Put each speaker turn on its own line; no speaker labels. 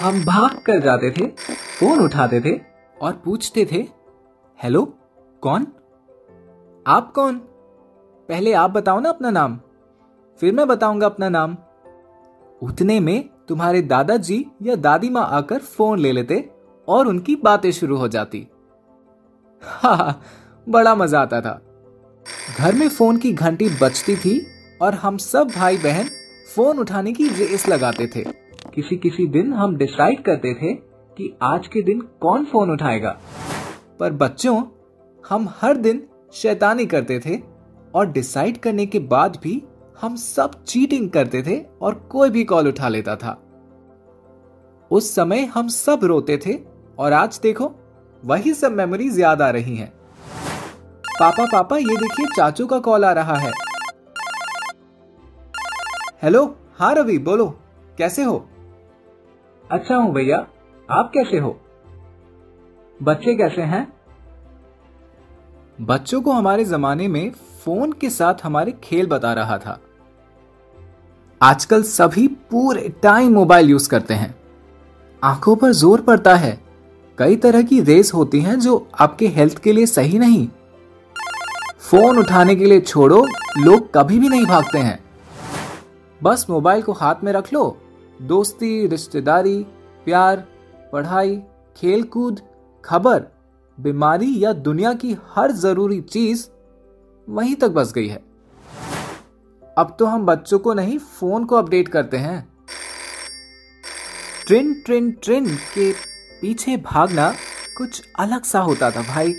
हम भाग कर जाते थे, फ़ोन उठाते थे
और पूछते थे, हेलो, कौन? आप कौन? पहले आप बताओ ना अपना नाम, फिर मैं बताऊँगा अपना नाम। उतने में तुम्हारे दादाजी या दादी माँ आकर फ़ोन ले लेते और उनकी बातें शुरू हो जाती। हा, बड़ा मज़ा आता था। घर में फ़ोन की घंटी बजती थी और हम सब भाई बहन फ़ोन उठाने की रेस लगाते थे।
किसी किसी दिन हम डिसाइड करते थे कि आज के दिन कौन फ़ोन उठाएगा।
पर बच्चों, हम हर दिन शैतानी करते थे और डिसाइड करने के बाद भी हम सब चीटिंग करते थे और कोई भी कॉल उठा लेता था। उस समय हम सब रोते थे और आज देखो, वही सब मेमोरीज याद आ रही हैं। पापा पापा, ये देखिए चाचू का कॉल आ रहा है। हेलो हाँ रवि, बोलो। कैसे हो?
अच्छा हूँ भैया, आप कैसे हो? बच्चे कैसे हैं?
बच्चों को हमारे जमाने में फ़ोन के साथ हमारे खेल बता रहा था। आजकल सभी पूरे टाइम मोबाइल यूज़ करते हैं। आँखों पर ज़ोर पड़ता है। कई तरह की रेस होती हैं जो आपके हेल्थ के लिए सही नहीं। फ़ोन उठाने के लिए छोड़ो, लोग कभी भी नहीं भागते हैं। बस मोबाइल को हाथ में रख लो दोस्ती, रिश्तेदारी, प्यार, पढ़ाई, खेलकूद, खबर, बीमारी या दुनिया की हर ज़रूरी चीज़ वहीं तक बस गई है। अब तो हम बच्चों को नहीं, फ़ोन को अपडेट करते हैं। ट्रेन ट्रेन ट्रेन के पीछे भागना कुछ अलग सा होता था भाई।